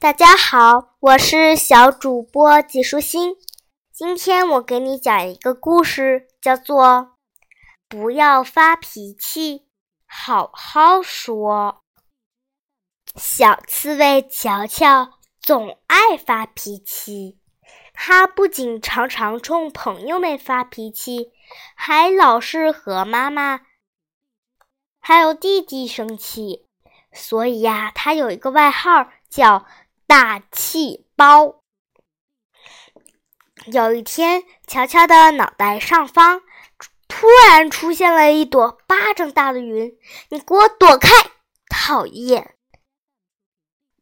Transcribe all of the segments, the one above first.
大家好，我是小主播季舒心。今天我给你讲一个故事，叫做《不要发脾气，好好说》。小刺猬乔乔总爱发脾气，他不仅常常冲朋友们发脾气，还老是和妈妈还有弟弟生气。所以呀，他有一个外号叫。大气包。有一天，乔乔的脑袋上方突然出现了一朵巴掌大的云，你给我躲开！讨厌！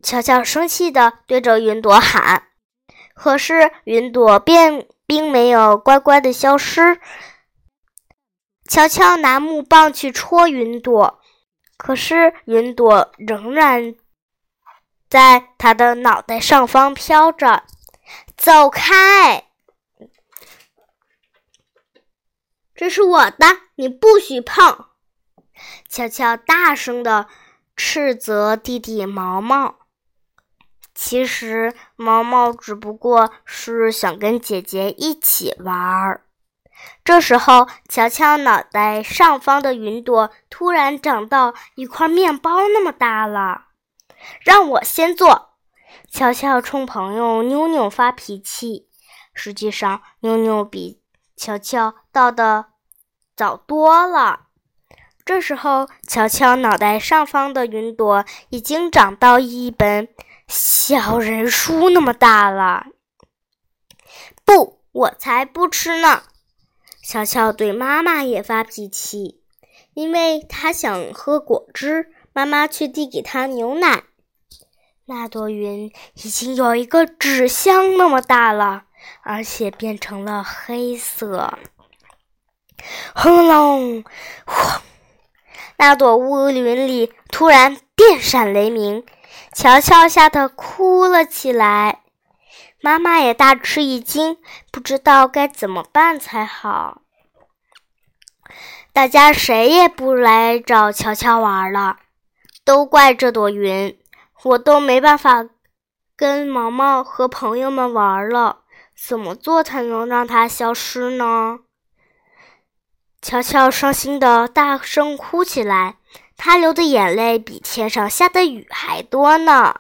乔乔生气的对着云朵喊，可是云朵并并没有乖乖的消失。乔乔拿木棒去戳云朵，可是云朵仍然。在他的脑袋上方飘着，走开！这是我的，你不许碰！乔乔大声的斥责弟弟毛毛。其实毛毛只不过是想跟姐姐一起玩儿。这时候，乔乔脑袋上方的云朵突然长到一块面包那么大了。让我先做，乔乔冲朋友妞妞发脾气。实际上，妞妞比乔乔到的早多了。这时候，乔乔脑袋上方的云朵已经长到一本小人书那么大了。不，我才不吃呢！乔乔对妈妈也发脾气，因为他想喝果汁，妈妈却递给他牛奶。那朵云已经有一个纸箱那么大了，而且变成了黑色。轰隆！轰！那朵乌云里突然电闪雷鸣，乔乔吓得哭了起来。妈妈也大吃一惊，不知道该怎么办才好。大家谁也不来找乔乔玩了，都怪这朵云。我都没办法跟毛毛和朋友们玩了，怎么做才能让它消失呢？乔乔伤心的大声哭起来，他流的眼泪比天上下的雨还多呢。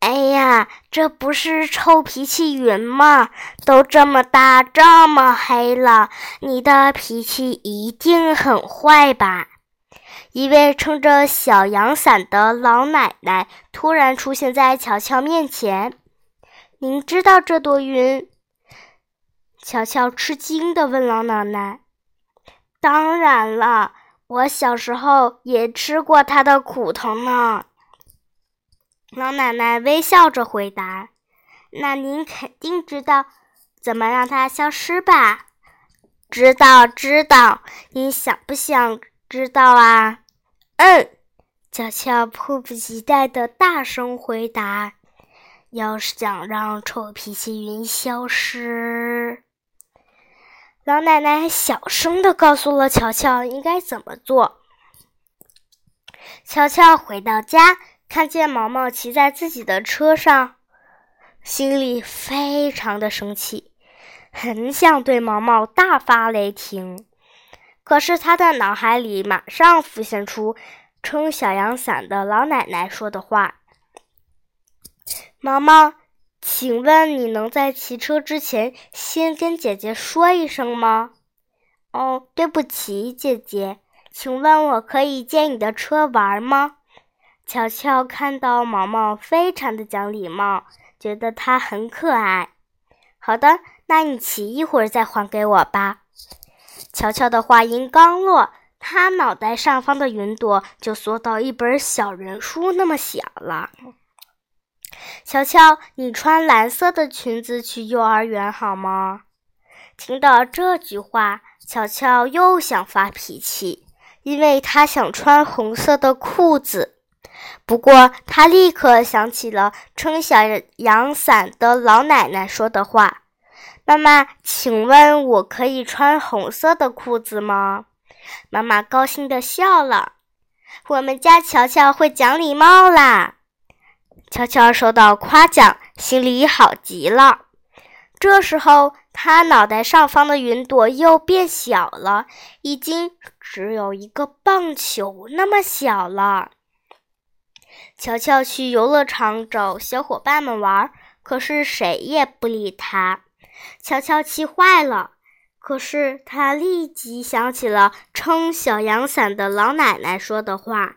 哎呀，这不是臭脾气云吗？都这么大，这么黑了，你的脾气一定很坏吧？一位撑着小阳伞的老奶奶突然出现在乔乔面前。“您知道这朵云？”乔乔吃惊地问老奶奶。“当然了，我小时候也吃过它的苦头呢。”老奶奶微笑着回答。“那您肯定知道怎么让它消失吧？”“知道，知道。您想不想知道啊？”嗯，乔乔迫不及待的大声回答：“要是想让臭脾气云消失，老奶奶小声的告诉了乔乔应该怎么做。”乔乔回到家，看见毛毛骑在自己的车上，心里非常的生气，很想对毛毛大发雷霆。可是他的脑海里马上浮现出撑小阳伞的老奶奶说的话：“毛毛，请问你能在骑车之前先跟姐姐说一声吗？”“哦，对不起，姐姐，请问我可以借你的车玩吗？”乔乔看到毛毛非常的讲礼貌，觉得它很可爱。“好的，那你骑一会儿再还给我吧。”乔乔的话音刚落，他脑袋上方的云朵就缩到一本小人书那么小了。乔乔，你穿蓝色的裙子去幼儿园好吗？听到这句话，乔乔又想发脾气，因为他想穿红色的裤子。不过，他立刻想起了撑小阳伞的老奶奶说的话。妈妈，请问我可以穿红色的裤子吗？妈妈高兴地笑了。我们家乔乔会讲礼貌啦。乔乔受到夸奖，心里好极了。这时候，他脑袋上方的云朵又变小了，已经只有一个棒球那么小了。乔乔去游乐场找小伙伴们玩，可是谁也不理他。乔乔气坏了，可是他立即想起了撑小阳伞的老奶奶说的话：“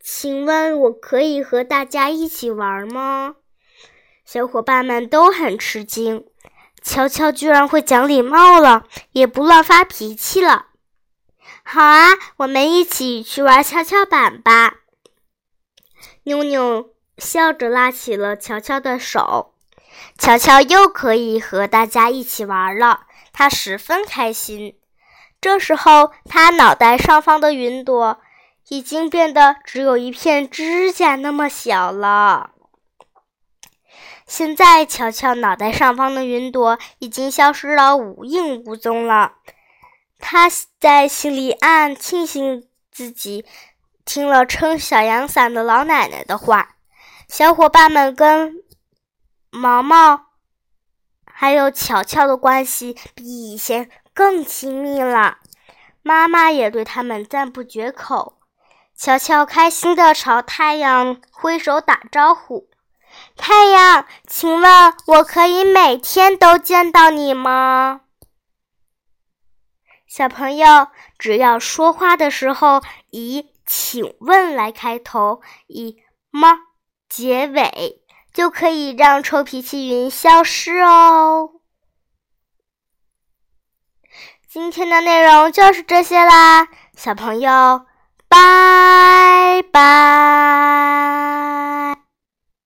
请问我可以和大家一起玩吗？”小伙伴们都很吃惊，乔乔居然会讲礼貌了，也不乱发脾气了。好啊，我们一起去玩跷跷板吧！妞妞笑着拉起了乔乔的手，乔乔又可以和大家一起玩了，他十分开心。这时候，他脑袋上方的云朵已经变得只有一片指甲那么小了。现在，乔乔脑袋上方的云朵已经消失了无影无踪了。他在心里暗暗庆幸自己听了撑小阳伞的老奶奶的话。小伙伴们跟毛毛还有乔乔的关系比以前更亲密了。妈妈也对他们赞不绝口。乔乔开心地朝太阳挥手打招呼。太阳，请问我可以每天都见到你吗？小朋友，只要说话的时候以“请问”来开头，以“吗”结尾，就可以让臭脾气云消失哦。今天的内容就是这些啦，小朋友，拜拜。